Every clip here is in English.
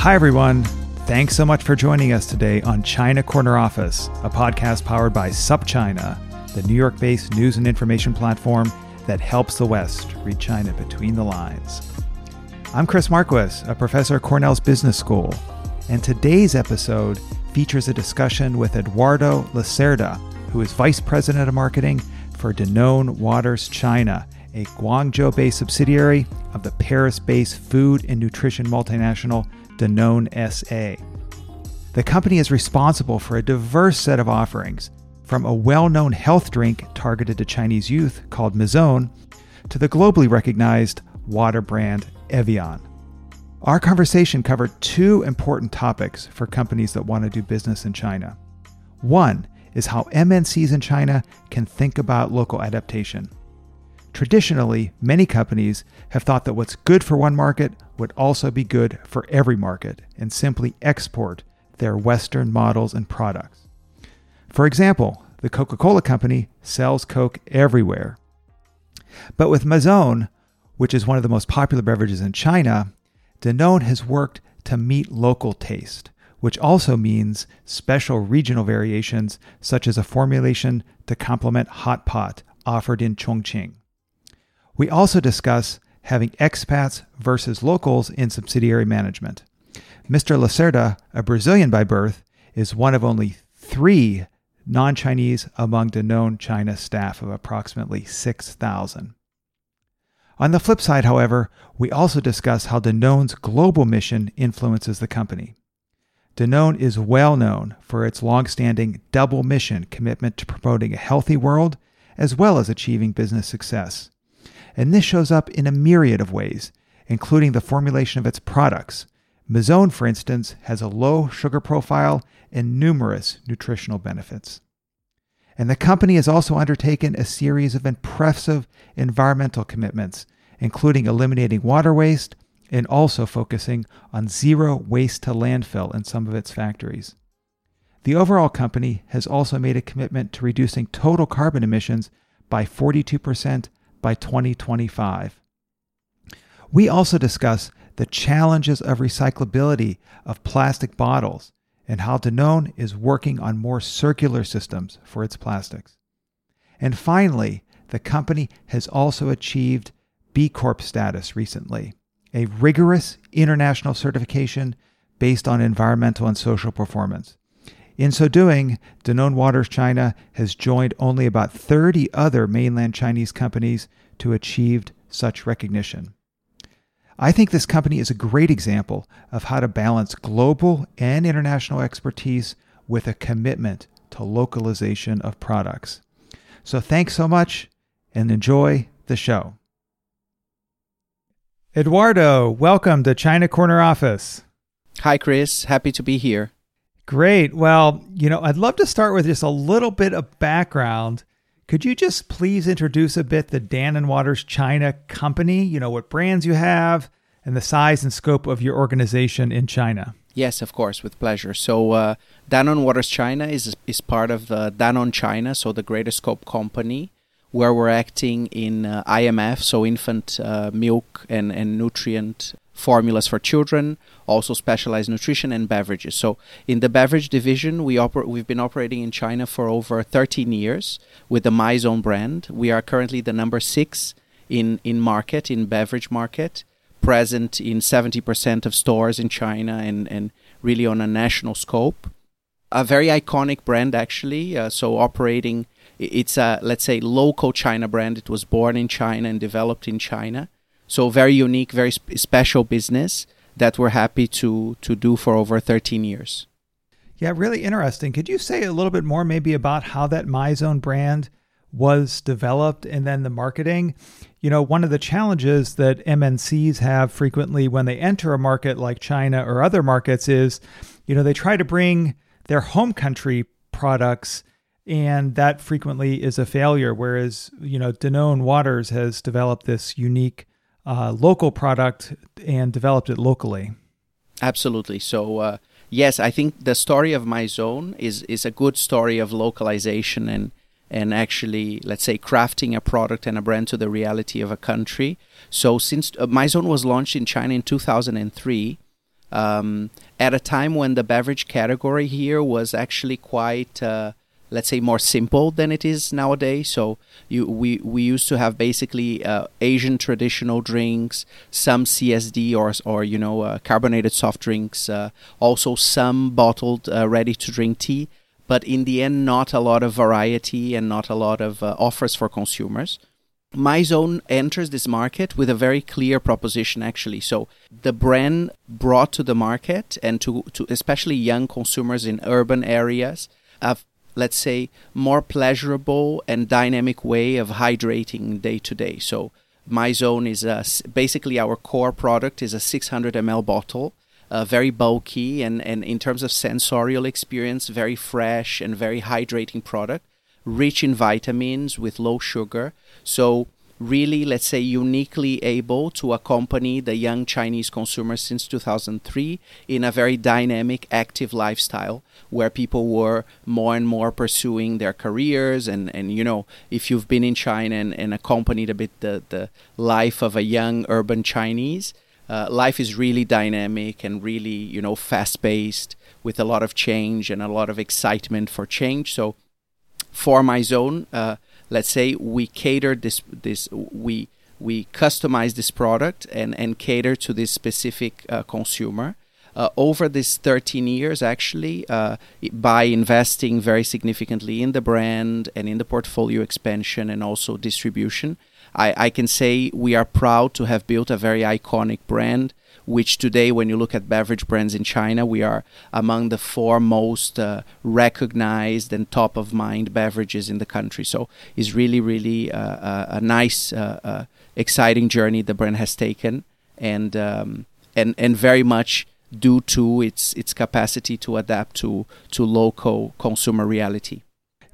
Hi, everyone. Thanks so much for joining us today on China Corner Office, a podcast powered by SupChina, the New York based news and information platform that helps the West read China between the lines. I'm Chris Marquis, a professor at Cornell's Business School, and today's episode features a discussion with Eduardo Lacerda, who is Vice President of Marketing for Danone Waters China, a Guangzhou based subsidiary of the Paris based food and nutrition multinational Danone SA. The company is responsible for a diverse set of offerings, from a well known health drink targeted to Chinese youth called Mizone to the globally recognized water brand Evian. Our conversation covered two important topics for companies that want to do business in China. One is how MNCs in China can think about local adaptation. Traditionally, many companies have thought that what's good for one market would also be good for every market and simply export their Western models and products. For example, the Coca Cola Company sells Coke everywhere. But with Mizone, which is one of the most popular beverages in China, Danone has worked to meet local taste, which also means special regional variations, such as a formulation to complement hot pot offered in Chongqing. We also discuss having expats versus locals in subsidiary management. Mr. Lacerda, a Brazilian by birth, is one of only three non Chinese among Danone China staff of approximately 6,000. On the flip side, however, we also discuss how Danone's global mission influences the company. Danone is well known for its long-standing double mission commitment to promoting a healthy world as well as achieving business success and this shows up in a myriad of ways, including the formulation of its products. Mizone, for instance, has a low sugar profile and numerous nutritional benefits. And the company has also undertaken a series of impressive environmental commitments, including eliminating water waste and also focusing on zero waste to landfill in some of its factories. The overall company has also made a commitment to reducing total carbon emissions by 42% by 2025. We also discuss the challenges of recyclability of plastic bottles and how Danone is working on more circular systems for its plastics. And finally, the company has also achieved B Corp status recently, a rigorous international certification based on environmental and social performance. In so doing, Danone Waters China has joined only about 30 other mainland Chinese companies to achieve such recognition. I think this company is a great example of how to balance global and international expertise with a commitment to localization of products. So thanks so much and enjoy the show. Eduardo, welcome to China Corner Office. Hi, Chris. Happy to be here. Great. Well, you know, I'd love to start with just a little bit of background. Could you just please introduce a bit the Danone Waters China company? You know, what brands you have and the size and scope of your organization in China. Yes, of course, with pleasure. So, uh, Danone Waters China is is part of uh, Danone China, so the greater scope company. Where we're acting in uh, IMF, so infant uh, milk and, and nutrient formulas for children, also specialized nutrition and beverages. So in the beverage division, we oper- we've been operating in China for over 13 years with the Mizone brand. We are currently the number six in, in market, in beverage market, present in 70% of stores in China and, and really on a national scope. A very iconic brand, actually. Uh, so operating, it's a, let's say, local China brand. It was born in China and developed in China so very unique, very sp- special business that we're happy to to do for over 13 years. Yeah, really interesting. Could you say a little bit more maybe about how that Mizone brand was developed and then the marketing? You know, one of the challenges that MNCs have frequently when they enter a market like China or other markets is, you know, they try to bring their home country products and that frequently is a failure whereas, you know, Danone Waters has developed this unique uh, local product and developed it locally. Absolutely. So uh, yes, I think the story of Mizone is is a good story of localization and and actually let's say crafting a product and a brand to the reality of a country. So since uh, Mizone was launched in China in 2003. Um, at a time when the beverage category here was actually quite uh, let's say more simple than it is nowadays. So you we we used to have basically uh, asian traditional drinks some csd or or you know uh, carbonated soft drinks uh, also some bottled uh, ready to drink tea. But in the end not a lot of variety and not a lot of uh, offers for consumers. Mizone enters this market with a very clear proposition actually. So the brand brought to the market and to, to especially young consumers in urban areas a let's say, more pleasurable and dynamic way of hydrating day to day. So Mizone is a, basically our core product is a 600 ml bottle, uh, very bulky and, and in terms of sensorial experience, very fresh and very hydrating product, rich in vitamins with low sugar. So really, let's say, uniquely able to accompany the young Chinese consumers since 2003 in a very dynamic, active lifestyle where people were more and more pursuing their careers. And, and you know, if you've been in China and, and accompanied a bit the, the life of a young urban Chinese, uh, life is really dynamic and really, you know, fast paced with a lot of change and a lot of excitement for change. So, for Mizone, uh, let's say we cater this this we we customize this product and and cater to this specific uh, consumer uh, over these 13 years actually uh, by investing very significantly in the brand and in the portfolio expansion and also distribution I, I can say we are proud to have built a very iconic brand which today, when you look at beverage brands in China, we are among the four most uh, recognized and top of mind beverages in the country. So it's really, really uh, a nice, uh, uh, exciting journey the brand has taken, and um, and and very much due to its its capacity to adapt to to local consumer reality.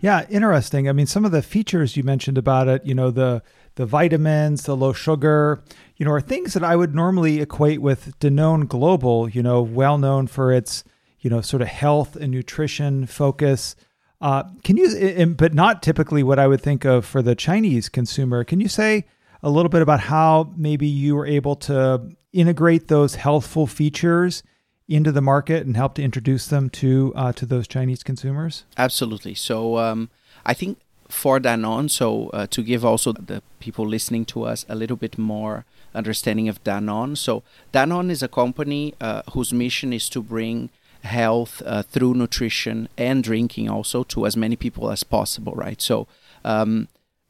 Yeah, interesting. I mean, some of the features you mentioned about it, you know, the the vitamins, the low sugar, you know, are things that I would normally equate with Danone Global, you know, well known for its, you know, sort of health and nutrition focus. Uh, can you, but not typically what I would think of for the Chinese consumer. Can you say a little bit about how maybe you were able to integrate those healthful features into the market and help to introduce them to uh, to those Chinese consumers? Absolutely. So um, I think for Danone, so uh, to give also the people listening to us a little bit more understanding of Danone. So Danone is a company uh, whose mission is to bring health uh, through nutrition and drinking also to as many people as possible, right? So um,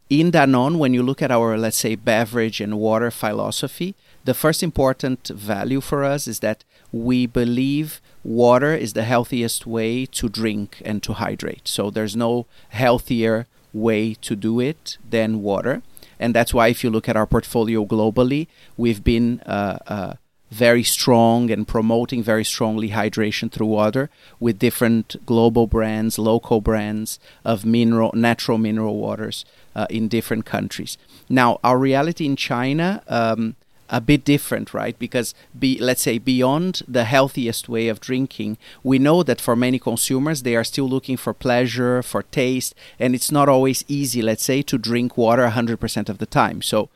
in Danone, when you look at our, let's say, beverage and water philosophy, the first important value for us is that we believe water is the healthiest way to drink and to hydrate. So there's no healthier way to do it than water. And that's why, if you look at our portfolio globally, we've been uh, uh, very strong and promoting very strongly hydration through water with different global brands, local brands of mineral, natural mineral waters uh, in different countries. Now, our reality in China. Um, a bit different, right? Because be let's say beyond the healthiest way of drinking, we know that for many consumers they are still looking for pleasure, for taste, and it's not always easy, let's say, to drink water 100% of the time. So,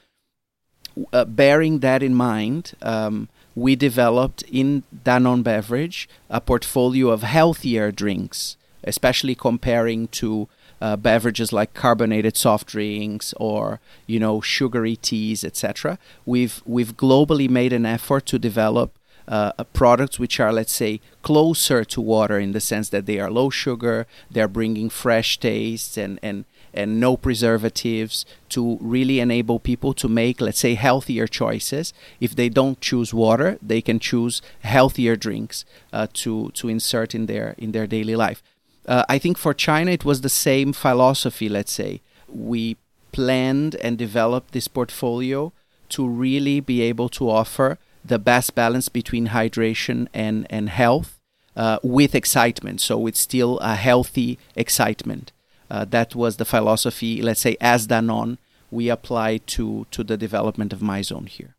uh, bearing that in mind, um, we developed in Danone Beverage a portfolio of healthier drinks, especially comparing to uh, beverages like carbonated soft drinks or you know sugary teas, etc. We've we've globally made an effort to develop uh, products which are let's say closer to water in the sense that they are low sugar, they're bringing fresh tastes and and and no preservatives to really enable people to make let's say healthier choices if they don't choose water they can choose healthier drinks uh, to to insert in their in their daily life uh, I think for China, it was the same philosophy, let's say. We planned and developed this portfolio to really be able to offer the best balance between hydration and, and health uh, with excitement. So it's still a healthy excitement. Uh, that was the philosophy, let's say, as Danone, we applied to, to the development of Mizone here.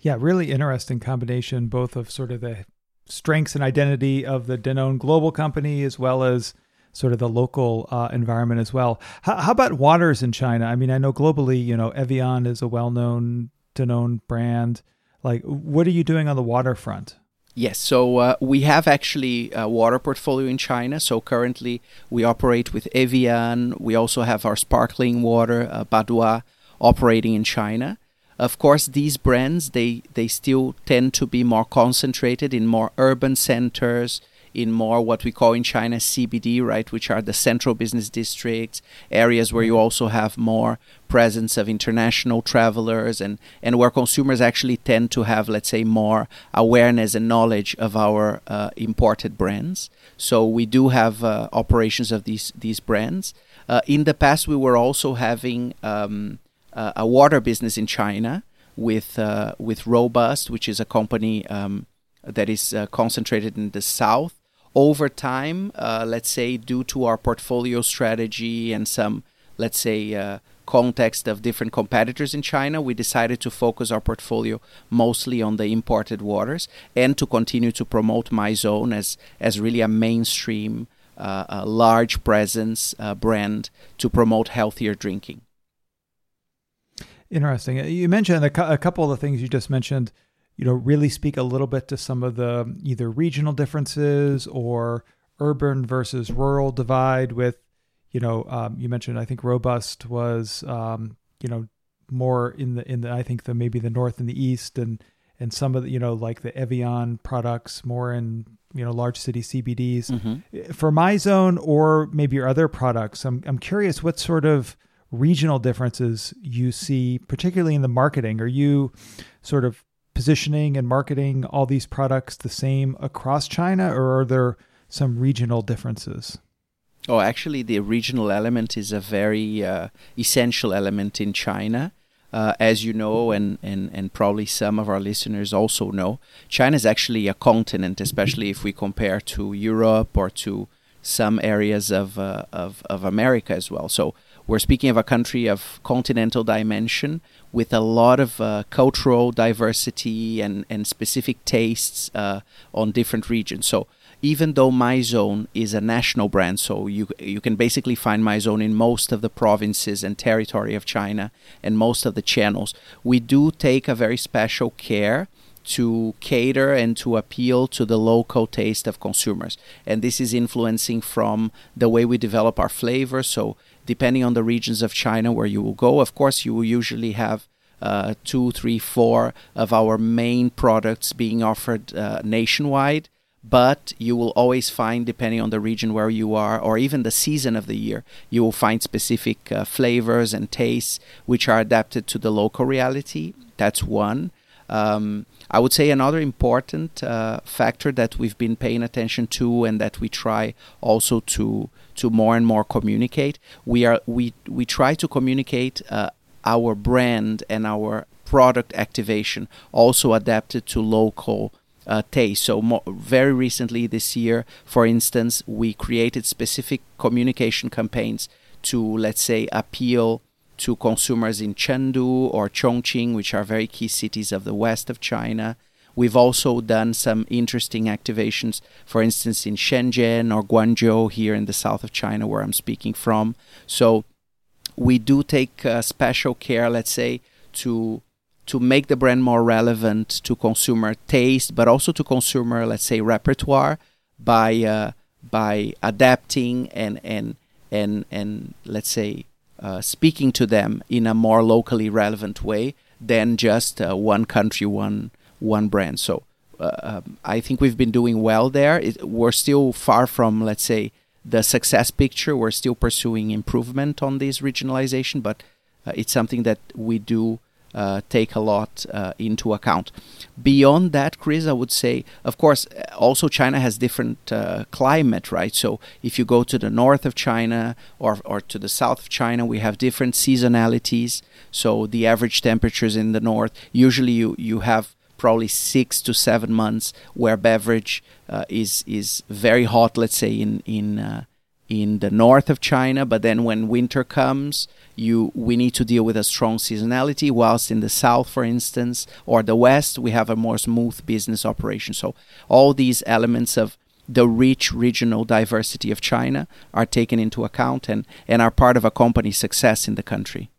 Yeah, really interesting combination, both of sort of the strengths and identity of the Danone global company as well as sort of the local uh, environment as well. How, how, about waters in China? I mean, I know globally, you know, Evian is a well-known Danone brand. Like, what are you doing on the water front? Yes, so uh, we have actually a water portfolio in China. So currently we operate with Evian. We also have our sparkling water, uh, Badoit, operating in China. Of course, these brands they they still tend to be more concentrated in more urban centers, in more what we call in China CBD, right, which are the central business districts, areas where you also have more presence of international travelers and, and where consumers actually tend to have, let's say, more awareness and knowledge of our uh, imported brands. So we do have uh, operations of these these brands. Uh, in the past, we were also having um, uh, a water business in China with uh, with Robust, which is a company um, that is uh, concentrated in the south. Over time, uh, let's say due to our portfolio strategy and some, let's say, uh, context of different competitors in China, we decided to focus our portfolio mostly on the imported waters and to continue to promote Mizone as as really a mainstream, uh, a large presence brand to promote healthier drinking. Interesting. You mentioned a, a couple of the things you just mentioned, you know, really speak a little bit to some of the either regional differences or urban versus rural divide with, you know, um, you mentioned, I think robust was, um, you know, more in the, in the, I think the, maybe the North and the East and, and some of the, you know, like the Evian products more in, you know, large city CBDs mm-hmm. for Mizone or maybe your other products. I'm, I'm curious what sort of, regional differences you see, particularly in the marketing? Are you sort of positioning and marketing all these products the same across China, or are there some regional differences? Oh, actually, the regional element is a very uh, essential element in China. Uh, as you know, and, and, and probably some of our listeners also know, China is actually a continent, especially if we compare to Europe or to some areas of, uh, of, of America as well. So we're speaking of a country of continental dimension with a lot of uh, cultural diversity and, and specific tastes uh, on different regions. So even though Mizone is a national brand, so you you can basically find Mizone in most of the provinces and territory of China and most of the channels, we do take a very special care to cater and to appeal to the local taste of consumers. And this is influencing from the way we develop our flavors. So depending on the regions of China where you will go. Of course, you will usually have uh, two, three, four of our main products being offered uh, nationwide. But you will always find, depending on the region where you are, or even the season of the year, you will find specific uh, flavors and tastes which are adapted to the local reality. That's one. Um, I would say another important uh, factor that we've been paying attention to and that we try also to to more and more communicate. We are we we try to communicate uh, our brand and our product activation also adapted to local uh, taste. So very recently this year, for instance, we created specific communication campaigns to let's say appeal to consumers in Chengdu or Chongqing, which are very key cities of the west of China. We've also done some interesting activations, for instance, in Shenzhen or Guangzhou here in the south of China, where I'm speaking from. So we do take uh, special care, let's say, to to make the brand more relevant to consumer taste, but also to consumer, let's say, repertoire by uh, by adapting and and and and let's say uh, speaking to them in a more locally relevant way than just uh, one country, one one brand. So uh, um, I think we've been doing well there. It, we're still far from, let's say, the success picture. We're still pursuing improvement on this regionalization, but uh, it's something that we do uh, take a lot uh, into account. Beyond that, Chris, I would say, of course, also China has different uh, climate, right? So if you go to the north of China or, or to the south of China, we have different seasonalities. So the average temperatures in the north, usually you, you have probably six to seven months where beverage uh, is is very hot. Let's say in in uh, in the north of China, but then when winter comes, you we need to deal with a strong seasonality. Whilst in the south, for instance, or the west, we have a more smooth business operation. So all these elements of the rich regional diversity of China are taken into account and, and are part of a company's success in the country.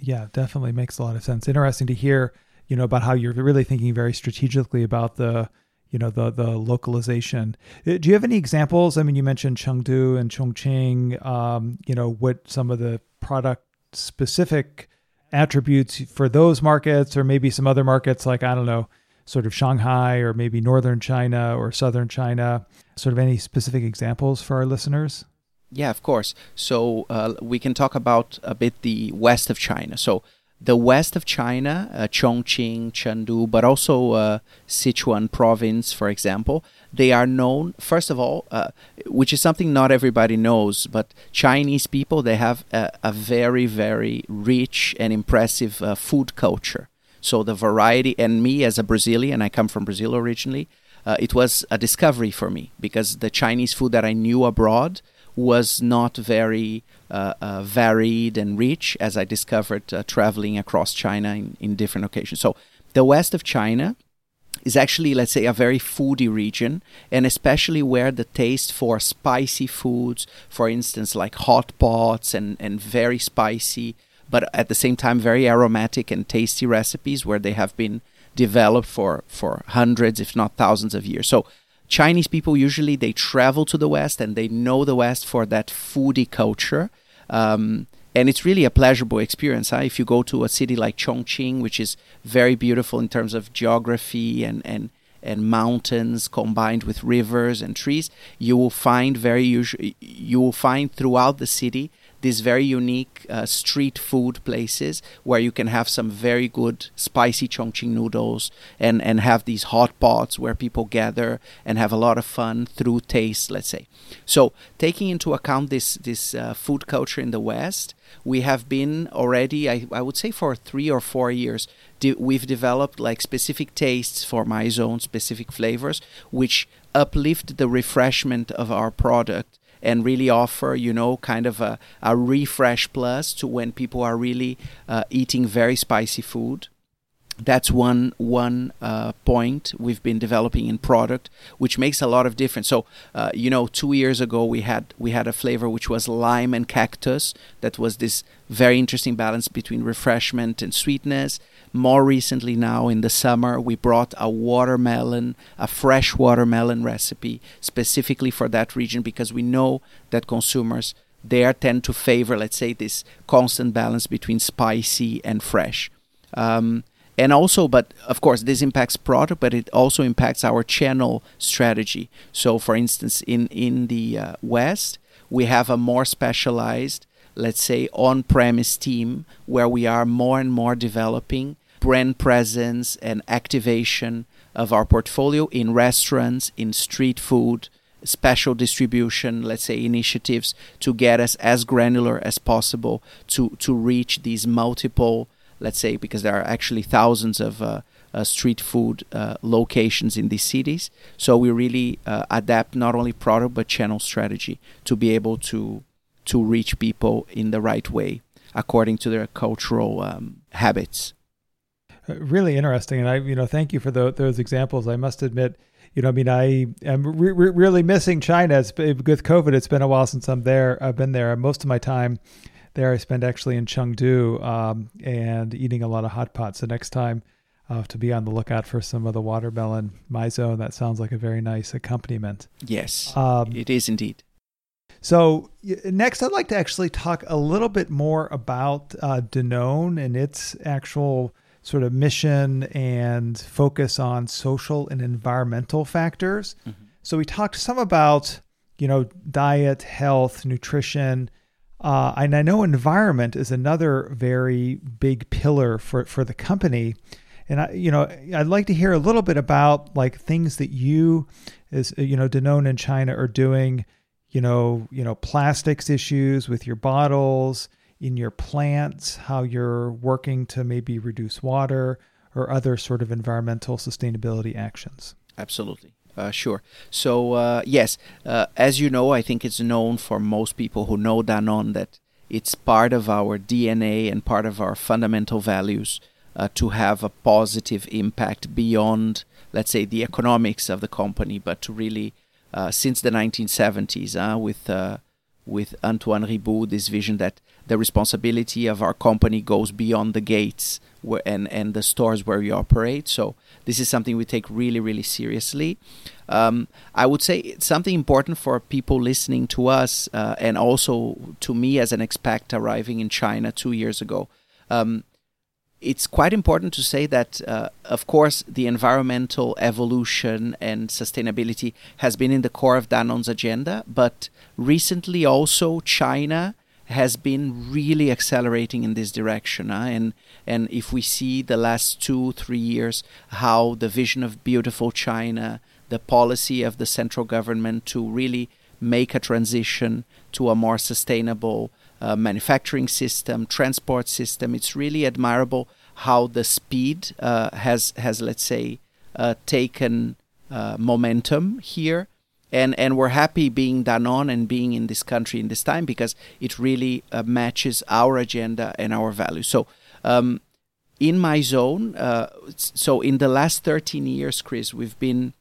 Yeah, definitely makes a lot of sense. Interesting to hear, you know, about how you're really thinking very strategically about the you know the the localization. Uh, do you have any examples? I mean, you mentioned Chengdu and Chongqing. Um, you know, what some of the product specific attributes for those markets, or maybe some other markets like I don't know, sort of Shanghai or maybe northern China or southern China. Sort of any specific examples for our listeners? Yeah, of course. So uh, we can talk about a bit the west of China. So the west of China, uh, Chongqing, Chengdu, but also uh, Sichuan province, for example, they are known, first of all, uh, which is something not everybody knows, but Chinese people, they have a, a very, very rich and impressive uh, food culture. So the variety, and me as a Brazilian, I come from Brazil originally, uh, it was a discovery for me because the Chinese food that I knew abroad was not very varied and rich, as I discovered uh, traveling across China in, in different occasions. So, the west of China is actually, let's say, a very foodie region, and especially where the taste for spicy foods, for instance, like hot pots and, and very spicy, but at the same time very aromatic and tasty recipes, where they have been developed for, for hundreds, if not thousands of years. So, Chinese people usually they travel to the West and they know the West for that foodie culture. Um, and it's really a pleasurable experience. Huh? If you go to a city like Chongqing, which is very beautiful in terms of geography and, and, and mountains combined with rivers and trees, you will find very usual, you will find throughout the city these very unique uh, street food places where you can have some very good spicy Chongqing noodles and, and have these hot pots where people gather and have a lot of fun through taste, let's say. So, taking into account this, this uh, food culture in the West, we have been already, I, I would say, for three or four years, de- we've developed like specific tastes for Mizone, specific flavors, which uplift the refreshment of our product and really offer, you know, kind of a, a refresh plus to when people are really uh, eating very spicy food. That's one one uh, point we've been developing in product, which makes a lot of difference. So, uh, you know, two years ago we had we had a flavor which was lime and cactus. That was this very interesting balance between refreshment and sweetness. More recently, now in the summer, we brought a watermelon, a fresh watermelon recipe specifically for that region because we know that consumers there tend to favor, let's say, this constant balance between spicy and fresh. Um, and also but of course this impacts product but it also impacts our channel strategy so for instance in in the uh, west we have a more specialized let's say on premise team where we are more and more developing brand presence and activation of our portfolio in restaurants, in street food, special distribution, let's say initiatives to get us as granular as possible to, to reach these multiple, let's say, because there are actually thousands of uh, uh, street food uh, locations in these cities. So we really uh, adapt not only product but channel strategy to be able to to reach people in the right way. according to their cultural um, habits. Really interesting, and I, you know, thank you for the, those examples. I must admit, you know, I mean, I am re- re- really missing China. It's, with COVID, it's been a while since I'm there. I've been there most of my time there. I spent actually in Chengdu um, and eating a lot of hot pot. So next time, uh, to be on the lookout for some of the watermelon Mizone. That sounds like a very nice accompaniment. Yes, um, it is indeed. So next, I'd like to actually talk a little bit more about uh, Danone and its actual sort of mission and focus on social and environmental factors. Mm-hmm. So we talked some about you know diet, health, nutrition, uh, and I know environment is another very big pillar for for the company. And I, you know, I'd like to hear a little bit about like things that you, as you know, Danone in China are doing you know, you know, plastics issues with your bottles in your plants, how you're working to maybe reduce water or other sort of environmental sustainability actions. Absolutely. Uh, sure. So, uh, yes, uh, as you know, I think it's known for most people who know Danone that it's part of our DNA and part of our fundamental values uh, to have a positive impact beyond, let's say, the economics of the company, but to really uh, since the 1970s uh, with uh, with Antoine Riboud this vision that the responsibility of our company goes beyond the gates where, and and the stores where we operate. So this is something we take really really seriously. Um, I would say it's something important for people listening to us uh, and also to me as an expat arriving in China two years ago. Um, it's quite important to say that, uh, of course, the environmental evolution and sustainability has been in the core of Danone's agenda, but recently also China has been really accelerating in this direction. And and if we see the last two three years, how the vision of beautiful China, the policy of the central government to really make a transition to a more sustainable uh, manufacturing system, transport system. It's really admirable how the speed uh, has has let's say uh, taken uh, momentum here. And, and we're happy being Danone and being in this country in this time because it really uh, matches our agenda and our values. So um, in Mizone, uh, so in the last 13 years, Chris, we've been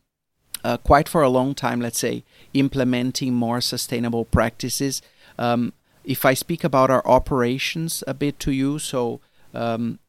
uh, quite for a long time, let's say, implementing more sustainable practices. Um, if I speak about our operations a bit to you, so um,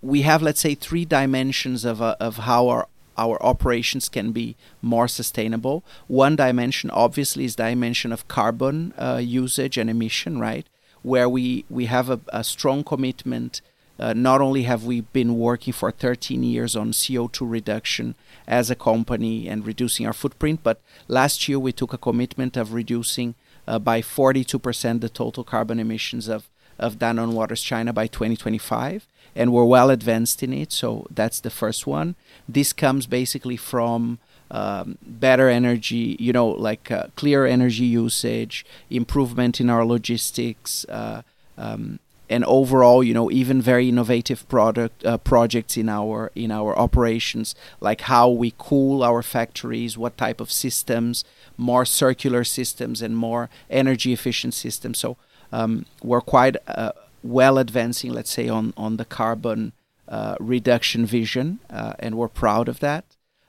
we have, let's say, three dimensions of, uh, of how our our operations can be more sustainable. One dimension, obviously, is dimension of carbon uh, usage and emission, right? Where we we have a, a strong commitment. Uh, not only have we been working for 13 years on CO2 reduction as a company and reducing our footprint, but last year we took a commitment of reducing uh, by 42% the total carbon emissions of, of Danone Waters China by 2025. And we're well advanced in it. So that's the first one. This comes basically from um, better energy, you know, like uh, clear energy usage, improvement in our logistics, uh, um, and overall, you know, even very innovative product uh, projects in our in our operations, like how we cool our factories, what type of systems, more circular systems, and more energy efficient systems. So um, we're quite uh, well advancing, let's say, on on the carbon uh, reduction vision, uh, and we're proud of that.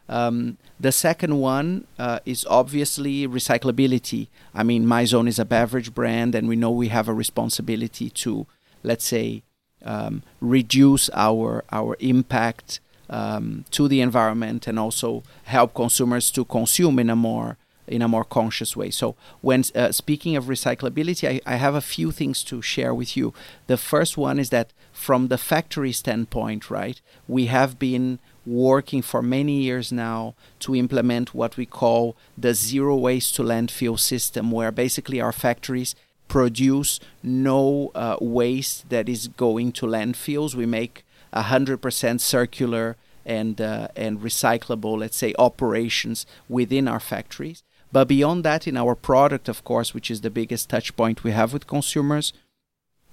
Um, the second one uh, is obviously recyclability. I mean, Mizone is a beverage brand, and we know we have a responsibility to let's say, um, reduce our our impact um, to the environment and also help consumers to consume in a more in a more conscious way. So, when uh, speaking of recyclability, I, I, have a few things to share with you. The first one is that from the factory standpoint, right, we have been working for many years now to implement what we call the zero waste to landfill system, where basically our factories produce no uh, waste that is going to landfills. We make 100% circular and uh, and recyclable, let's say, operations within our factories. But beyond that, in our product, of course, which is the biggest touch point we have with consumers,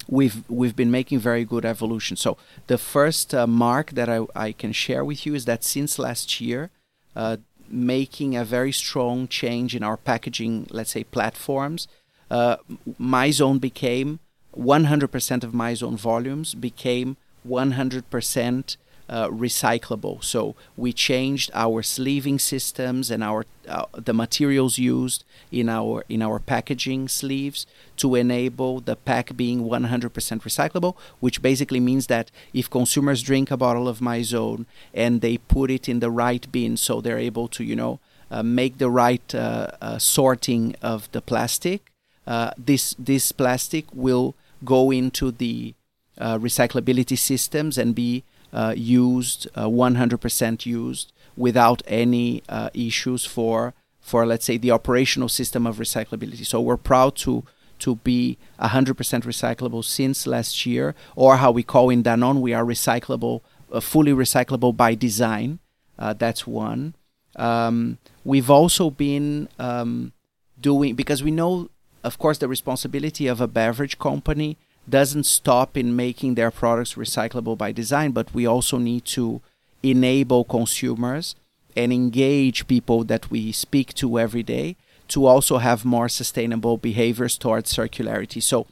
we've we've been making very good evolution. So the first uh, mark that I, I can share with you is that since last year, uh, making a very strong change in our packaging, let's say, platforms uh, became 100% of Mizone volumes became 100% uh, recyclable. So we changed our sleeving systems and our uh, the materials used in our in our packaging sleeves to enable the pack being 100% recyclable, which basically means that if consumers drink a bottle of Mizone and they put it in the right bin, so they're able to you know uh, make the right uh, uh, sorting of the plastic, this this plastic will go into the recyclability systems and be used, 100% uh, used, without any uh, issues for for let's say the operational system of recyclability. So we're proud to to be 100% recyclable since last year, or how we call in Danone, we are recyclable, uh, fully recyclable by design. Uh, that's one. Um, we've also been um, doing because we know, of course, the responsibility of a beverage company doesn't stop in making their products recyclable by design, but we also need to enable consumers and engage people that we speak to every day to also have more sustainable behaviors towards circularity. So,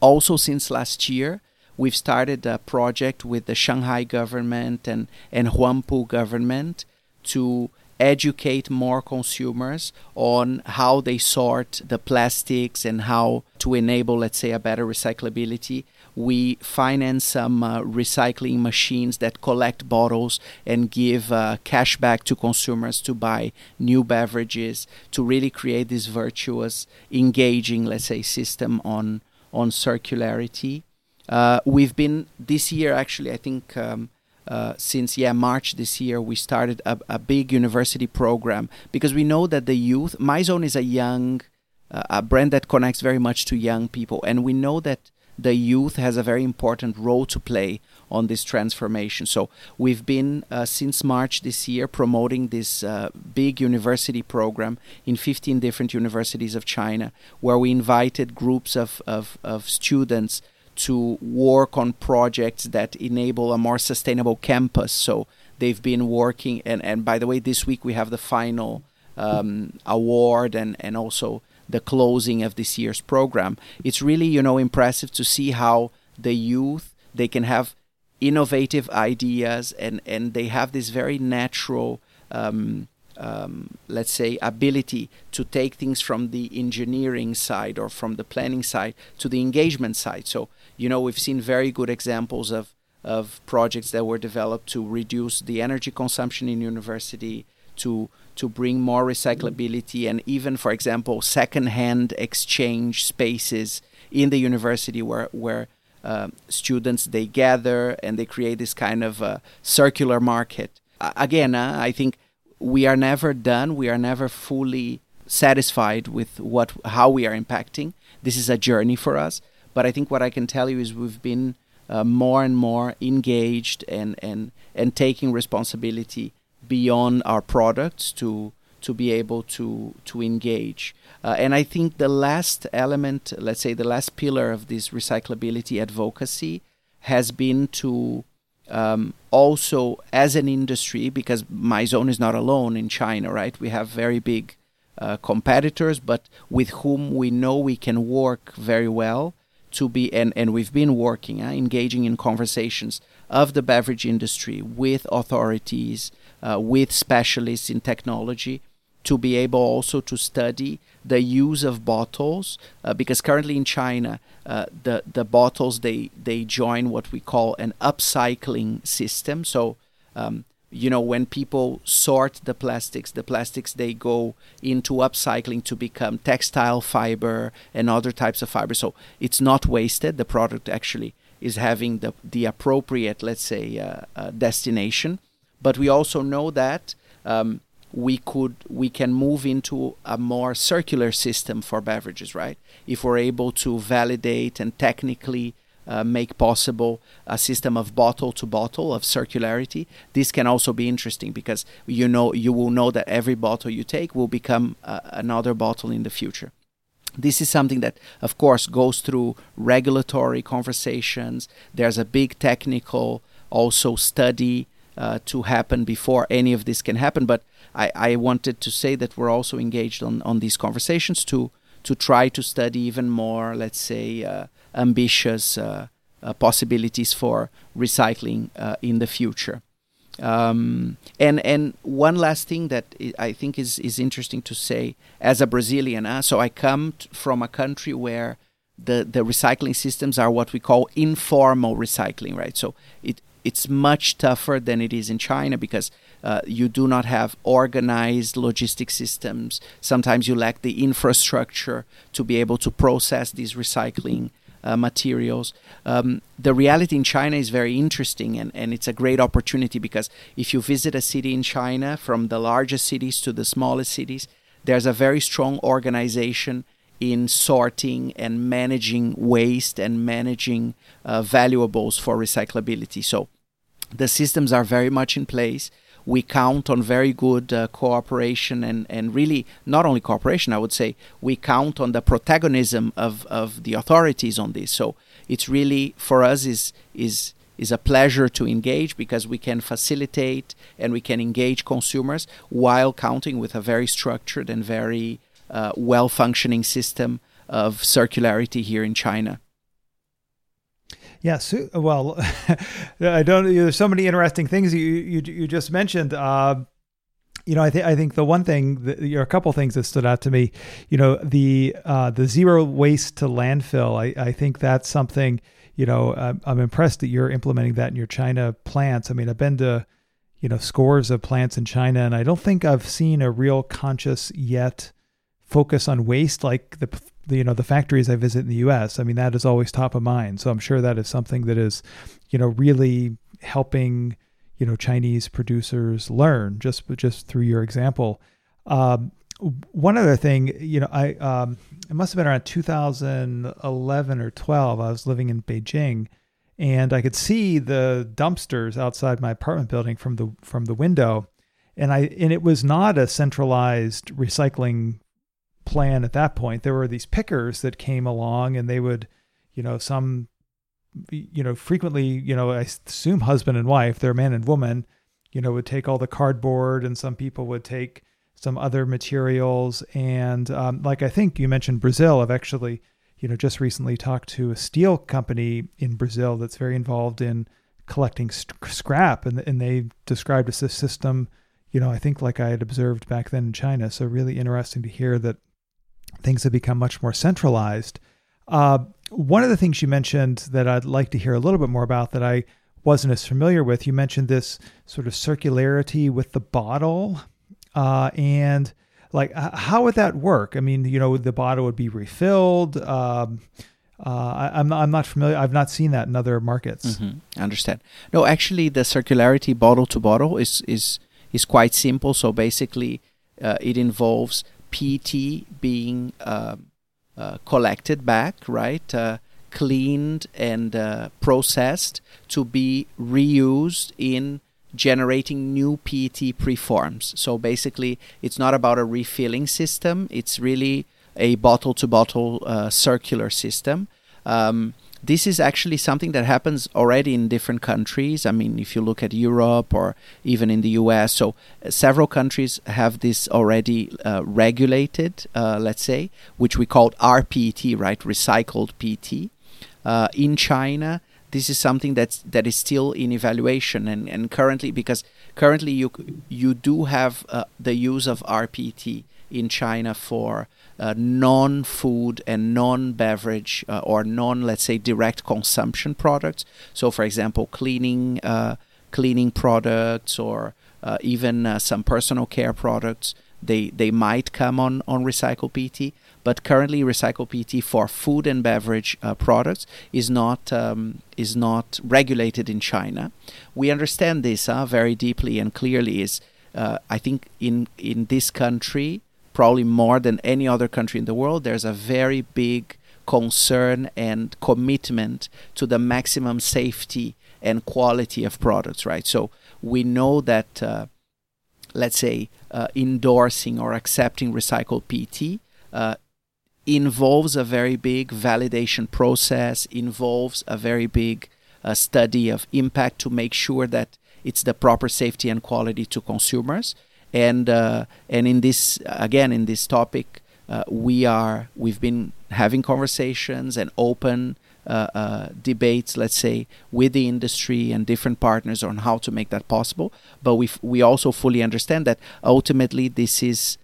also since last year, we've started a project with the Shanghai government and, and Huangpu government to educate more consumers on how they sort the plastics and how to enable, let's say, a better recyclability. We finance some uh, recycling machines that collect bottles and give uh, cash back to consumers to buy new beverages to really create this virtuous, engaging, let's say, system on on circularity. Uh, we've been this year actually, I think. Um, uh, since yeah March this year we started a, a, big university program. Because we know that the youth Mizone is a young uh, a brand that connects very much to young people. And we know that the youth has a very important role to play on this transformation. So we've been uh, since March this year promoting this uh, big university program in 15 different universities of China where we invited groups of, of, of students to work on projects that enable a more sustainable campus. So they've been working, and, and by the way, this week we have the final um, award and, and also the closing of this year's program. It's really, you know, impressive to see how the youth, they can have innovative ideas and, and they have this very natural um, um, let's say, ability to take things from the engineering side or from the planning side to the engagement side. So you know, we've seen very good examples of of projects that were developed to reduce the energy consumption in university, to to bring more recyclability, and even, for example, second-hand exchange spaces in the university where where uh, students they gather and they create this kind of uh, circular market. Uh, again, I think we are never done. We are never fully satisfied with what how we are impacting. This is a journey for us but I think what I can tell you is we've been uh, more and more engaged and, and, and taking responsibility beyond our products to to be able to to engage. Uh, and I think the last element, let's say the last pillar of this recyclability advocacy, has been to um, also as an industry, because Mizone is not alone in China, right? We have very big uh, competitors, but with whom we know we can work very well to be and, and we've been working uh, engaging in conversations of the beverage industry with authorities uh, with specialists in technology to be able also to study the use of bottles uh, because currently in China uh, the the bottles they they join what we call an upcycling system. So um, you know when people sort the plastics the plastics they go into upcycling to become textile fiber and other types of fiber. So it's not wasted. The product actually is having the the appropriate let's say uh, uh, destination. But we also know that um, we could we can move into a more circular system for beverages right? If we're able to validate and technically uh, make possible a system of bottle to bottle of circularity. This can also be interesting because you know you will know that every bottle you take will become uh, another bottle in the future. This is something that, of course, goes through regulatory conversations. There's a big technical also study uh, to happen before any of this can happen. But I, I wanted to say that we're also engaged on, on these conversations to to try to study even more, let's say, uh, ambitious uh, uh, possibilities for recycling uh, in the future. Um, and and one last thing that I think is is interesting to say as a Brazilian. Uh, so I come t- from a country where the the recycling systems are what we call informal recycling, right? So it it's much tougher than it is in China because uh, you do not have organized logistic systems. Sometimes you lack the infrastructure to be able to process these recycling uh, materials. Um, the reality in China is very interesting and, and it's a great opportunity because if you visit a city in China, from the largest cities to the smallest cities, there's a very strong organization in sorting and managing waste and managing uh, valuables for recyclability. So the systems are very much in place we count on very good uh, cooperation and, and really not only cooperation, I would say we count on the protagonism of, of the authorities on this. So it's really for us is is is a pleasure to engage because we can facilitate and we can engage consumers while counting with a very structured and very uh, well functioning system of circularity here in China. Yeah, so, well, I don't. There's so many interesting things you you, you just mentioned. Uh, you know, I think I think the one thing, you know, a couple things that stood out to me. You know, the uh, the zero waste to landfill. I I think that's something. You know, I'm impressed that you're implementing that in your China plants. I mean, I've been to you know scores of plants in China, and I don't think I've seen a real conscious yet focus on waste like the the, you know the factories I visit in the U.S. I mean that is always top of mind. So I'm sure that is something that is, you know, really helping you know Chinese producers learn just just through your example. Um, one other thing, you know, I um, it must have been around 2011 or 12. I was living in Beijing, and I could see the dumpsters outside my apartment building from the from the window, and I and it was not a centralized recycling plan at that point. There were these pickers that came along and they would, you know, some, you know, frequently, you know, I assume husband and wife, they're man and woman, you know, would take all the cardboard and some people would take some other materials. And um, like I think you mentioned Brazil, I've actually, you know, just recently talked to a steel company in Brazil that's very involved in collecting scrap and, and they described a system you know, I think like I had observed back then in China. So really interesting to hear that things have become much more centralized. Uh, one of the things you mentioned that I'd like to hear a little bit more about that I wasn't as familiar with, you mentioned this sort of circularity with the bottle. Uh, and like, how would that work? I mean, you know, the bottle would be refilled. Um, uh, I, am not, I'm not familiar. I've not seen that in other markets. Mm-hmm. I understand. No, actually, the circularity bottle to bottle is is is quite simple. So basically, uh, it involves PET being uh, uh, collected back, right? Uh, cleaned and uh, processed to be reused in generating new PET preforms. So basically, it's not about a refilling system, it's really a bottle to bottle circular system. Um, this is actually something that happens already in different countries. I mean, if you look at Europe or even in the US, so uh, several countries have this already uh, regulated, uh, let's say, which we call RPET, right? Recycled PET. Uh, in China, this is something that's that is still in evaluation and, and currently because currently you you do have uh, the use of RPET in China for uh, non-food and non-beverage uh, or non, let's say, direct consumption products. So, for example, cleaning uh, cleaning products or uh, even uh, some personal care products. They they might come on on recycled PT, but currently recycled PT for food and beverage uh, products is not um, is not regulated in China. We understand this very deeply and clearly. Is I think in in this country probably more than any other country in the world, there's a very big concern and commitment to the maximum safety and quality of products, right? So we know that, uh, let's say, uh, endorsing or accepting recycled PET uh, involves a very big validation process, involves a very big uh, study of impact to make sure that it's the proper safety and quality to consumers and uh, and in this again in this topic uh, we are we've been having conversations and open uh, uh, debates, let's say, with the industry and different partners on how to make that possible. But we we also fully understand that ultimately this is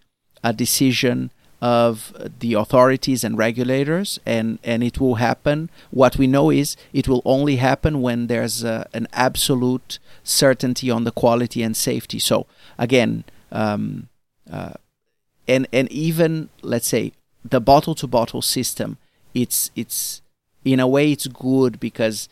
a decision of the authorities and regulators, and and it will happen. What we know is it will only happen when there's uh, an absolute certainty on the quality and safety. So again. Um, uh, and and even let's say the bottle to bottle system it's it's in a way it's good because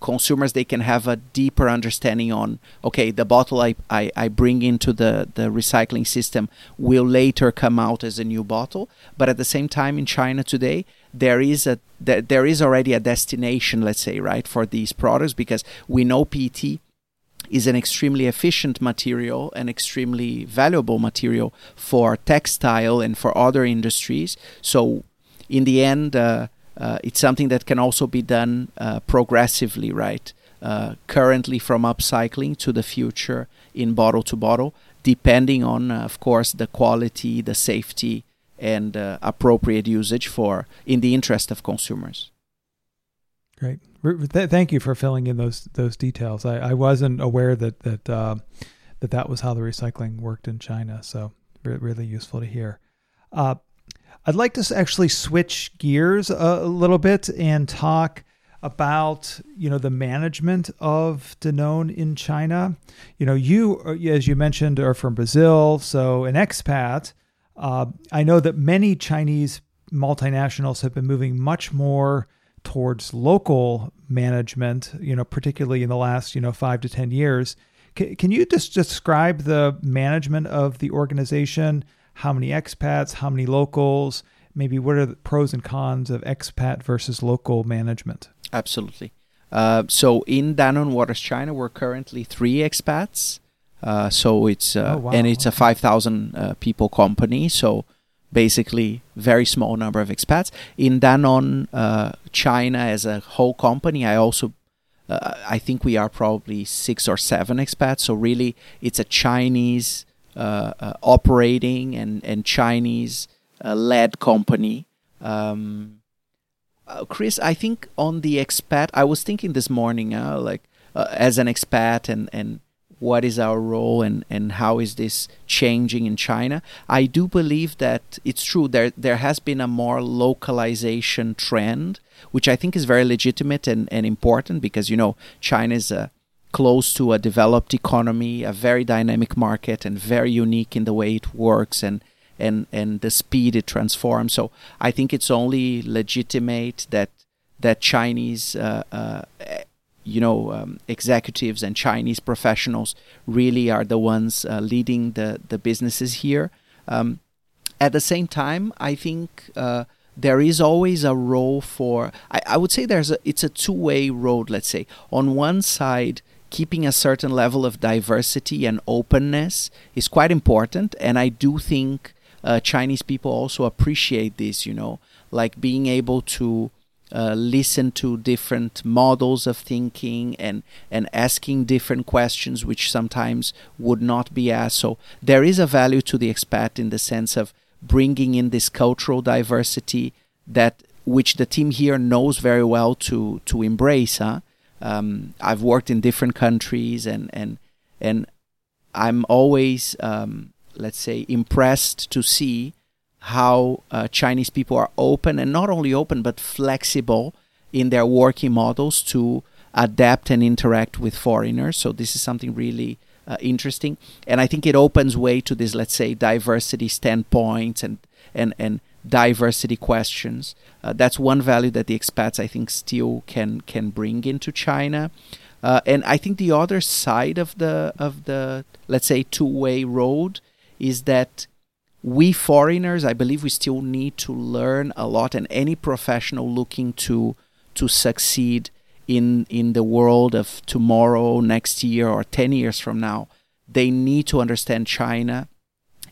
consumers they can have a deeper understanding on okay the bottle I, I, I bring into the, the recycling system will later come out as a new bottle. But at the same time in china today there is a there, there is already a destination let's say right for these products because we know PET is an extremely efficient material and extremely valuable material for textile and for other industries. So, in the end, uh, uh, it's something that can also be done uh, progressively, right? Uh, currently, from upcycling to the future in bottle to bottle, depending on, uh, of course, the quality, the safety, and appropriate usage for in the interest of consumers. Great. Thank you for filling in those those details. I, I wasn't aware that that uh, that that was how the recycling worked in China. So really useful to hear. Uh, I'd like to actually switch gears a, a, little bit and talk about you know the management of Danone in China. You know, you uh, as you mentioned are from Brazil, so an expat. Uh, I know that many Chinese multinationals have been moving much more towards local management, you know, particularly in the last, you know, five to 10 years. C- can you just describe the management of the organization? How many expats, how many locals? Maybe what are the pros and cons of expat versus local management? Absolutely. Uh, so in Danone Waters China, we're currently three expats. Uh, so it's uh, oh, wow. and it's a 5,000 uh, people company. So basically very small number of expats. In Danone uh, China as a whole company, I also uh, I think we are probably six or seven expats. So really, it's a Chinese uh, uh operating and and Chinese uh, led company. Um, uh, Chris, I think on the expat, I was thinking this morning, like as an expat and and what is our role and, and how is this changing in China. I do believe that it's true there there has been a more localization trend, which I think is very legitimate and, and important because you know China is a close to a developed economy, a very dynamic market and very unique in the way it works and and and the speed it transforms. So I think it's only legitimate that that Chinese uh, uh, you know um, executives and Chinese professionals really are the ones uh, leading the the businesses here. Um, at the same time, I think uh, there is always a role for. I, I would say there's a it's a two way road. Let's say on one side. Keeping a certain level of diversity and openness is quite important, and I do think uh, Chinese people also appreciate this. You know, like being able to uh, listen to different models of thinking and and asking different questions which sometimes would not be asked so there is a value to the expat in the sense of bringing in this cultural diversity that which the team here knows very well to to embrace huh? um, I've worked in different countries and and and I'm always um, let's say impressed to see how uh, Chinese people are open and not only open but flexible in their working models to adapt and interact with foreigners. So this is something really uh, interesting, and I think it opens way to this, let's say, diversity standpoints and and and diversity questions. Uh, that's one value that the expats I think still can can bring into China. Uh, and I think the other side of the of the let's say two way road is that we foreigners, I believe we still need to learn a lot, and any professional looking to to succeed in in the world of tomorrow, next year, or ten years from now, they need to understand China,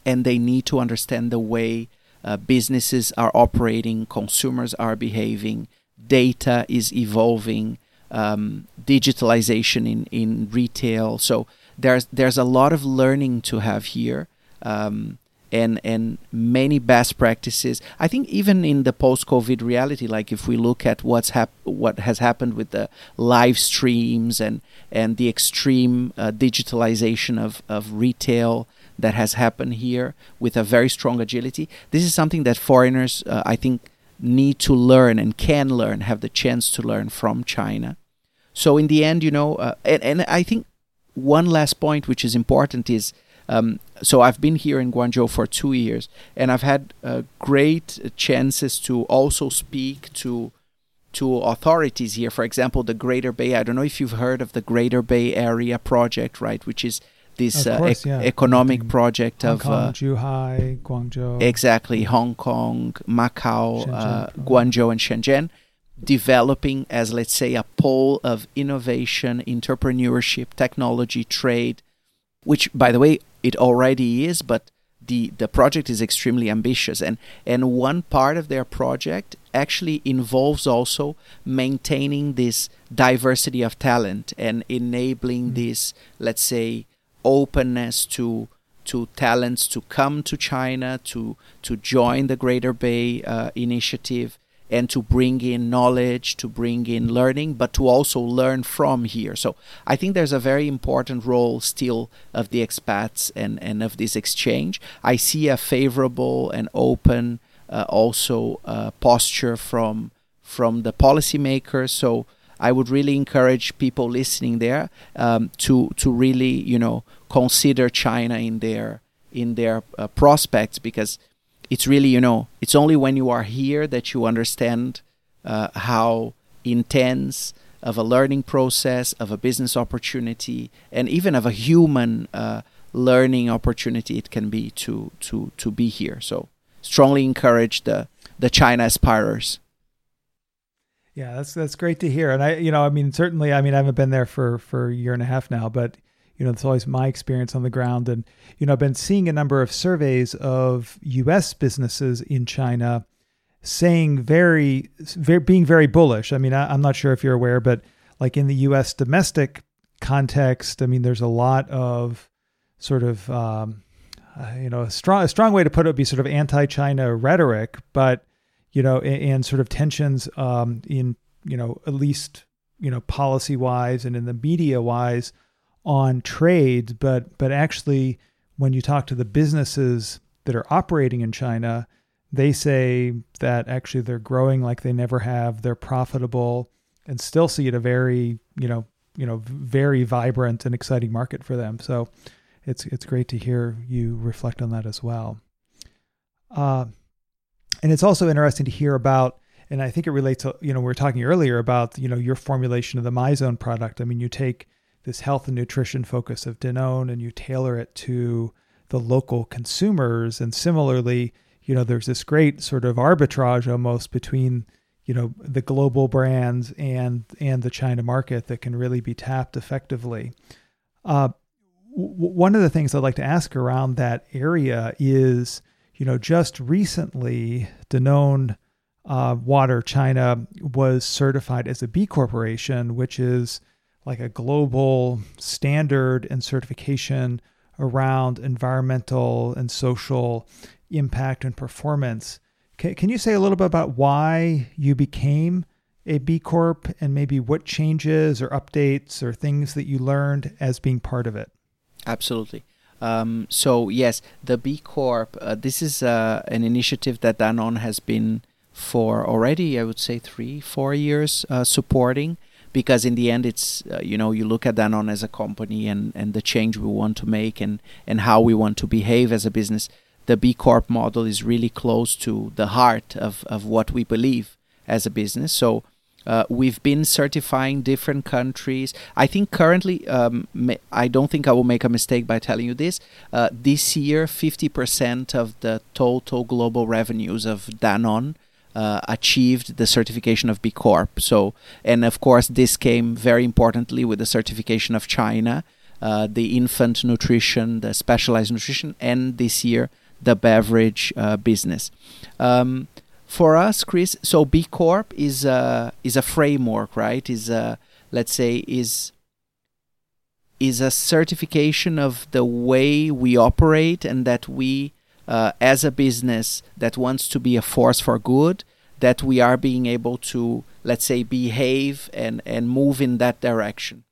and they need to understand the way uh, businesses are operating, consumers are behaving, data is evolving, um, digitalization in in retail. So there's there's a lot of learning to have here. Um, and and many best practices. I think even in the post-COVID reality, like if we look at what's hap- what has happened with the live streams and and the extreme uh, digitalization of of retail that has happened here with a very strong agility. This is something that foreigners, uh, I think, need to learn and can learn, have the chance to learn from China. So in the end, you know, uh, and, and I think one last point which is important is um, so I've been here in Guangzhou for two years, and I've had uh, great chances to also speak to to authorities here. For example, the Greater Bay. I don't know if you've heard of the Greater Bay Area project, right? Which is this uh, course, ec- yeah. economic Hong project Hong of Kong, uh, Zhuhai, Guangzhou. exactly Hong Kong, Macau, Shenzhen, uh. Guangzhou, and Shenzhen, developing as let's say a pole of innovation, entrepreneurship, technology, trade, which by the way it already is, but the the project is extremely ambitious. And and one part of their project actually involves also maintaining this diversity of talent and enabling this let's say openness to to talents to come to China to to join the Greater Bay uh, initiative and to bring in knowledge, to bring in learning, but to also learn from here. So I think there's a very important role still of the expats and, and of this exchange. I see a favorable and open uh, also uh, posture from from the policymakers. So I would really encourage people listening there um, to to really you know consider China in their in their uh, prospects because it's really you know it's only when you are here that you understand uh, how intense of a learning process of a business opportunity and even of a human uh, learning opportunity it can be to to to be here so strongly encourage the the china aspirers Yeah, that's that's great to hear. And I, you know, I mean, certainly, I mean, I haven't been there for for a year and a half now, but you know, it's always my experience on the ground. And you know, I've been seeing a number of surveys of U.S. businesses in China saying very, very being very bullish. I mean, I, I'm not sure if you're aware, but like in the U.S. domestic context, I mean, there's a lot of sort of um, uh, you know, a strong a strong way to put it would be sort of anti-China rhetoric, but you know, and, and sort of tensions um, in you know at least you know policy wise and in the media wise on trade, but but actually when you talk to the businesses that are operating in China, they say that actually they're growing like they never have. They're profitable and still see it a very you know you know very vibrant and exciting market for them. So it's it's great to hear you reflect on that as well. Uh, and it's also interesting to hear about, and I think it relates to you know we were talking earlier about you know your formulation of the Mizone product. I mean, you take this health and nutrition focus of Danone and you tailor it to the local consumers, and similarly, you know, there's this great sort of arbitrage almost between you know the global brands and and the China market that can really be tapped effectively. Uh, w- one of the things I'd like to ask around that area is, you know, just recently, Danone uh, Water China was certified as a B Corporation, which is like a global standard and certification around environmental and social impact and performance. Can, can you say a little bit about why you became a B Corp and maybe what changes or updates or things that you learned as being part of it? Absolutely. Um, so yes, the B Corp. Uh, this is uh, an initiative that Danone has been for already, I would say, three, four years uh, supporting. Because in the end, it's uh, you know you look at Danone as a company and, and the change we want to make and, and how we want to behave as a business. The B Corp model is really close to the heart of, of what we believe as a business. So uh, we've been certifying different countries. I think currently, um, I don't think I will make a mistake by telling you this. Uh, this year, 50% of the total global revenues of Danone uh, achieved the certification of B Corp. So, and of course, this came very importantly with the certification of China, uh, the infant nutrition, the specialized nutrition, and this year the beverage uh, business. Um, for us, Chris, so B Corp is a is a framework, right? Is a let's say is is a certification of the way we operate and that we uh, as a business that wants to be a force for good, that we are being able to, let's say, behave and, and move in that direction.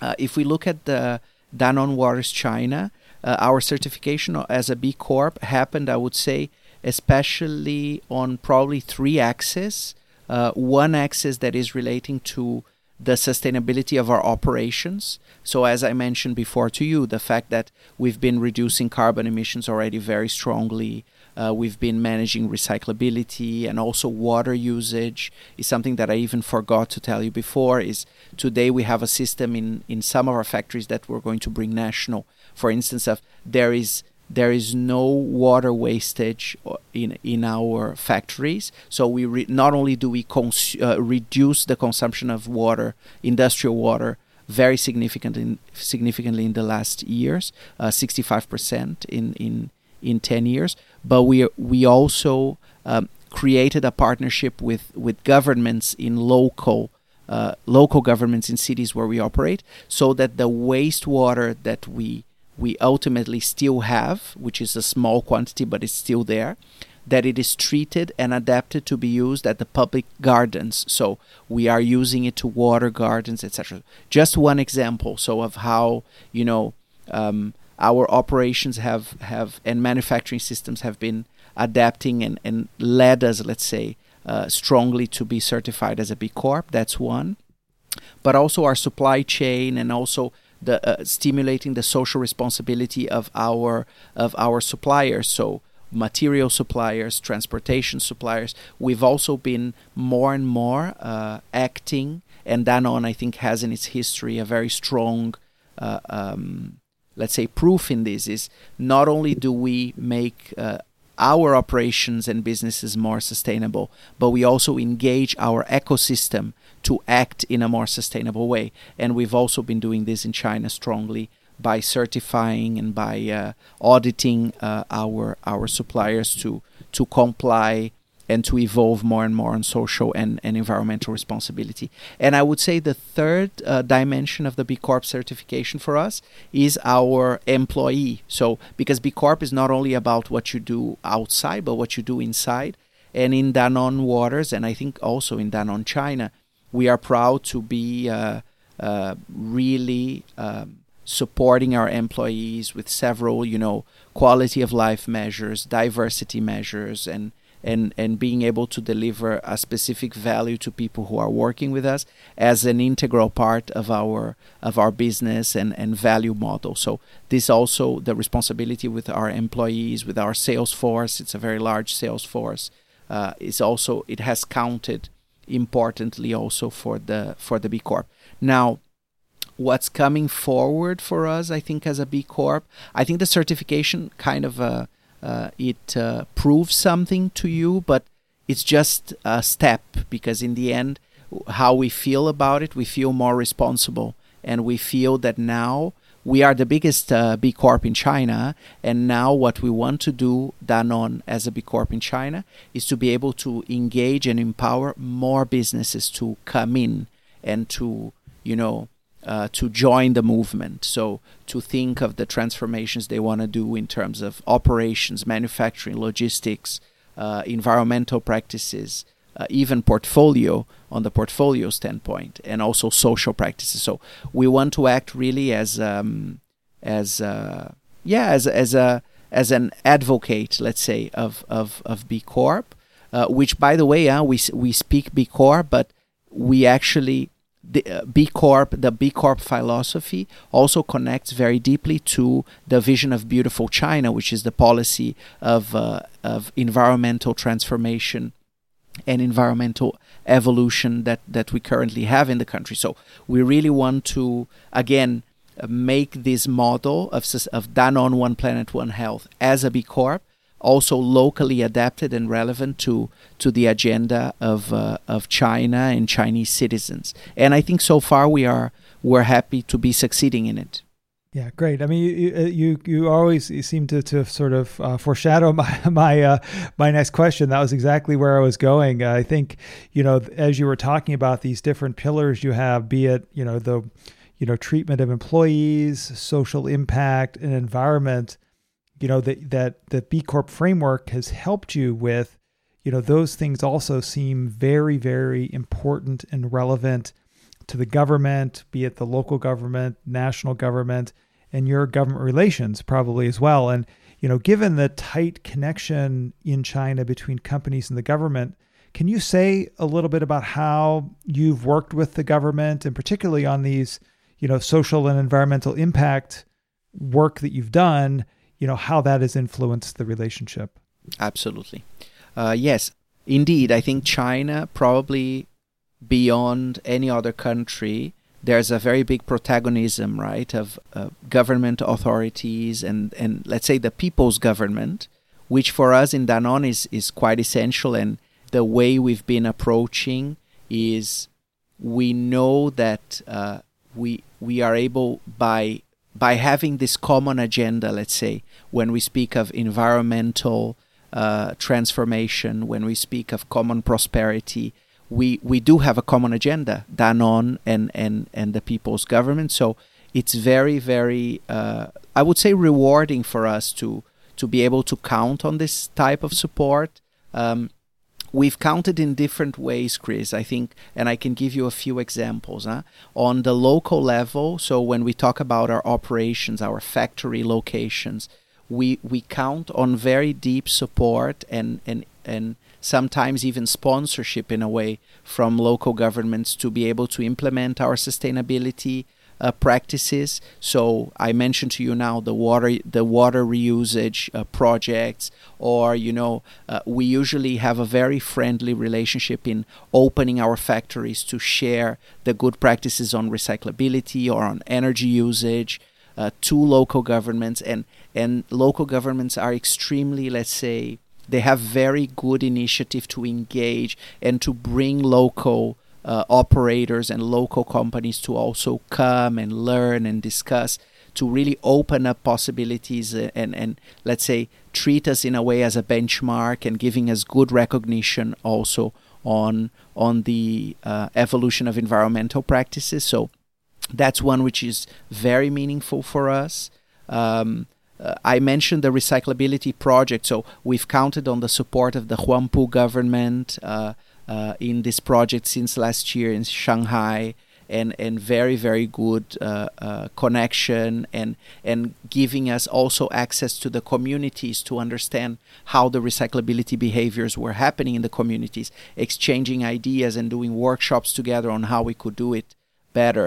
Uh, if we look at the Danone Waters China, uh, our certification as a B Corp happened, I would say, especially on probably three axes. Uh, one axis that is relating to the sustainability of our operations. So, as I mentioned before to you, the fact that we've been reducing carbon emissions already very strongly, uh, we've been managing recyclability and also water usage is something that I even forgot to tell you before. Is today we have a system in in some of our factories that we're going to bring national. For instance, of there is there is no water wastage in in our factories. So we re- not only do we cons- uh, reduce the consumption of water, industrial water, very significantly significantly in the last years, uh, 65% in in in 10 years. But we we also um, created a partnership with with governments in local. Uh, local governments in cities where we operate, so that the wastewater that we we ultimately still have, which is a small quantity but it's still there, that it is treated and adapted to be used at the public gardens. So we are using it to water gardens, etc. Just one example, so of how you know um, our operations have have and manufacturing systems have been adapting and and led us, let's say, uh, strongly to be certified as a B Corp. That's one, but also our supply chain and also the uh, stimulating the social responsibility of our of our suppliers. So material suppliers, transportation suppliers. We've also been more and more uh, acting, and Danone, I think, has in its history a very strong, uh, um, let's say, proof in this. Is not only do we make uh, our operations and businesses more sustainable, but we also engage our ecosystem to act in a more sustainable way. And we've also been doing this in China strongly by certifying and by uh, auditing uh, our our suppliers to to comply and to evolve more and more on social and, and environmental responsibility. And I would say the third uh, dimension of the B Corp certification for us is our employee. So, because B Corp is not only about what you do outside, but what you do inside. And in Danone Waters, and I think also in Danone China, we are proud to be uh, uh, really um, supporting our employees with several, you know, quality of life measures, diversity measures, and and and being able to deliver a specific value to people who are working with us as an integral part of our of our business and and value model. So this also the responsibility with our employees with our sales force it's a very large sales force uh, is also it has counted importantly also for the for the B Corp. Now what's coming forward for us i think as a b corp i think the certification kind of uh, uh, it uh, proves something to you, but it's just a step because in the end, how we feel about it, we feel more responsible, and we feel that now we are the biggest uh, B Corp in China, and now what we want to do, Danone as a B Corp in China, is to be able to engage and empower more businesses to come in and to, you know, uh, to join the movement. So to think of the transformations they want to do in terms of operations, manufacturing, logistics, uh, environmental practices, uh, even portfolio on the portfolio standpoint, and also social practices. So we want to act really as um, as uh, yeah as as a as an advocate, let's say, of of of B Corp. Uh, which, by the way, uh, we we speak B Corp, but we actually the uh, B Corp, the B Corp philosophy also connects very deeply to the vision of beautiful China, which is the policy of uh, of environmental transformation and environmental evolution that that we currently have in the country. So we really want to again make this model of of Danone One Planet One Health as a B Corp also locally adapted and relevant to to the agenda of uh, of China and Chinese citizens. And I think so far we are we're happy to be succeeding in it. Yeah, great. I mean, you you you always you seem to to sort of uh, foreshadow my my uh, my next question. That was exactly where I was going. Uh, I think you know as you were talking about these different pillars you have, be it you know the you know treatment of employees, social impact, and environment you know that that the B Corp framework has helped you with, you know, those things also seem very very important and relevant to the government, be it the local government, national government, and your government relations probably as well. And you know, given the tight connection in China between companies and the government, can you say a little bit about how you've worked with the government and particularly on these, you know, social and environmental impact work that you've done, you know, how that has influenced the relationship? Absolutely. Uh, yes, indeed. I think China probably beyond any other country there's a very big protagonism, right, of uh, government authorities and, and let's say the people's government, which for us in Danone is, is quite essential. And the way we've been approaching is we know that uh, we we are able by by having this common agenda, let's say, when we speak of environmental uh, transformation, when we speak of common prosperity, we we do have a common agenda, Danone and and and the people's government. So it's very very uh, I would say rewarding for us to to be able to count on this type of support. Um, we've counted in different ways, Chris. I think, and I can give you a few examples. Huh? On the local level, so when we talk about our operations, our factory locations, we we count on very deep support and and and sometimes even sponsorship in a way from local governments to be able to implement our sustainability uh, practices. So I mentioned to you now the water the water reusage uh, projects, or you know uh, we usually have a very friendly relationship in opening our factories to share the good practices on recyclability or on energy usage uh, to local governments, and and local governments are extremely let's say they have very good initiative to engage and to bring local uh, operators and local companies to also come and learn and discuss to really open up possibilities and, and, and let's say treat us in a way as a benchmark and giving us good recognition also on on the uh, evolution of environmental practices. So that's one which is very meaningful for us. Um, uh, I mentioned the recyclability project, so we've counted on the support of the Huangpu government uh, uh, in this project since last year in Shanghai, and and very very good uh, uh, connection and and giving us also access to the communities to understand how the recyclability behaviors were happening in the communities, exchanging ideas and doing workshops together on how we could do it better,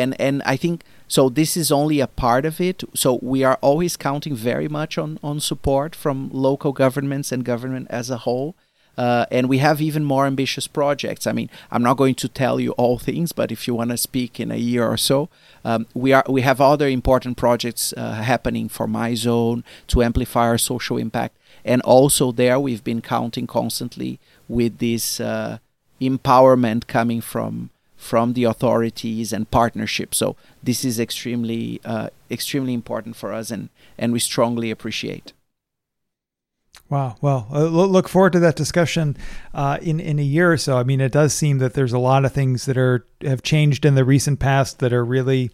and and I think so this is only a part of it. So we are always counting very much on, on support from local governments and government as a whole. Uh, and we have even more ambitious projects. I mean, I'm not going to tell you all things, but if you want to speak in a year or so, um, we are we have other important projects uh, happening for Mizone to amplify our social impact. And also there, we've been counting constantly with this uh, empowerment coming from from the authorities and partnerships. So this is extremely uh, extremely important for us, and and we strongly appreciate. Wow. Well, uh, look forward to that discussion uh, in in a year or so. I mean, it does seem that there's a lot of things that are have changed in the recent past that are really,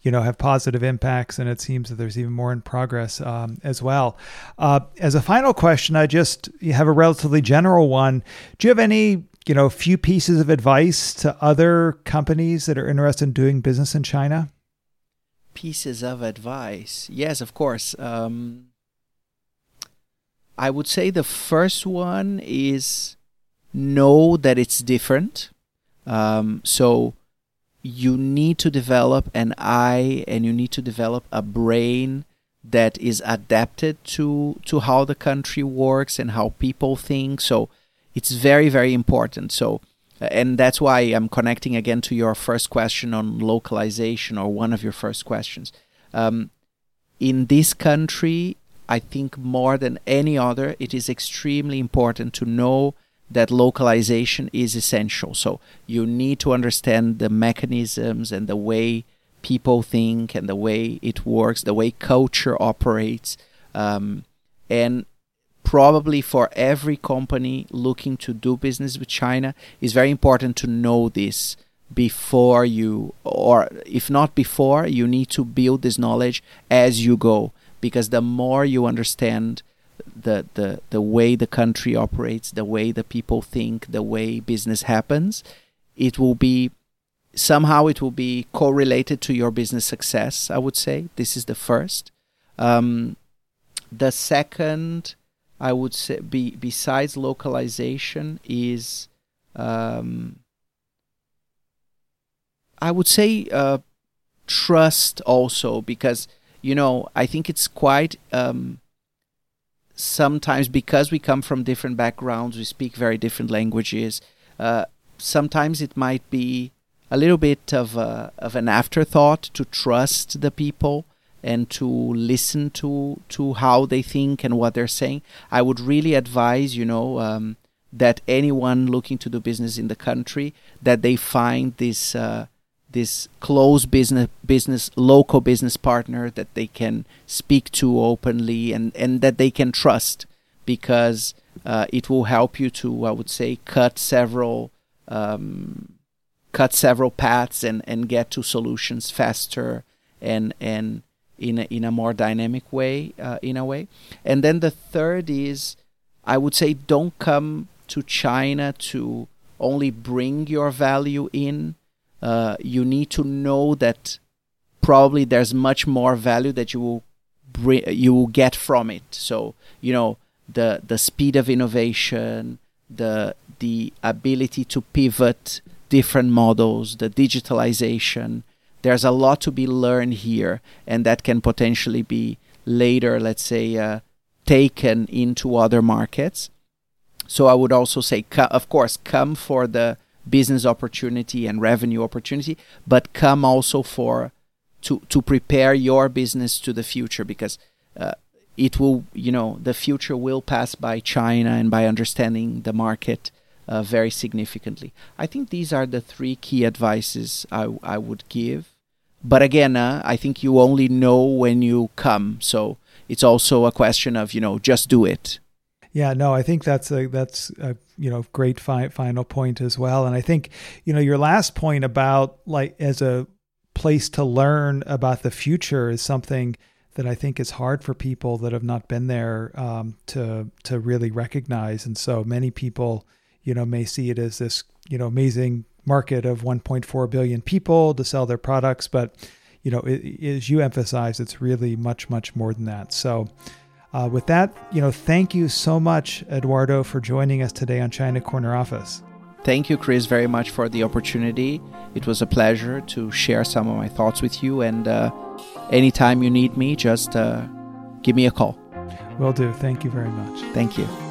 you know, have positive impacts, and it seems that there's even more in progress um, as well. Uh, as a final question, I just have a relatively general one. Do you have any you know, a few pieces of advice to other companies that are interested in doing business in China? Pieces of advice. Yes, of course. Um, I would say the first one is know that it's different. Um, so you need to develop an eye and you need to develop a brain that is adapted to to how the country works and how people think. So it's very very important. So uh, and that's why i'm connecting again to your first question on localization or one of your first questions. Um, in this country i think more than any other it is extremely important to know that localization is essential. So you need to understand the mechanisms and the way people think and the way it works the way culture operates. Um, and probably for every company looking to do business with China it's very important to know this before you or if not before you need to build this knowledge as you go because the more you understand the, the, the way the country operates, the way the people think, the way business happens, it will be somehow it will be correlated to your business success. I would say this is the first. Um, the second, I would say, be, besides localization, is um, I would say uh, trust also because you know I think it's quite um, sometimes because we come from different backgrounds, we speak very different languages. Uh, sometimes it might be a little bit of a, of an afterthought to trust the people and to listen to to how they think and what they're saying. I would really advise, you know, um, that anyone looking to do business in the country that they find this uh, this close business business local business partner that they can speak to openly and and that they can trust because uh, it will help you to I would say cut several um, cut several paths and and get to solutions faster and and in a, in a more dynamic way uh, in a way and then the third is I would say don't come to China to only bring your value in uh, you need to know that probably there's much more value that you will bring, you will get from it. So you know the the speed of innovation, the the ability to pivot different models, the digitalization. There's a lot to be learned here, and that can potentially be later, let's say, uh, taken into other markets. So I would also say, of course, come for the business opportunity and revenue opportunity, but come also for to to prepare your business to the future because uh, it will you know the future will pass by China and by understanding the market uh, very significantly. I think these are the three key advices I I would give. But again, uh, I think you only know when you come, so it's also a question of you know just do it. Yeah, no, I think that's a that's a you know great fi- final point as well. And I think you know your last point about like as a place to learn about the future is something that I think is hard for people that have not been there um, to to really recognize. And so many people, you know, may see it as this you know amazing market of 1.4 billion people to sell their products, but you know, it, as you emphasize, it's really much much more than that. So. Uh, with that, you know, thank you so much, Eduardo, for joining us today on China Corner Office. Thank you, Chris, very much for the opportunity. It was a pleasure to share some of my thoughts with you. And uh, anytime you need me, just uh, give me a call. Will do. Thank you very much. Thank you.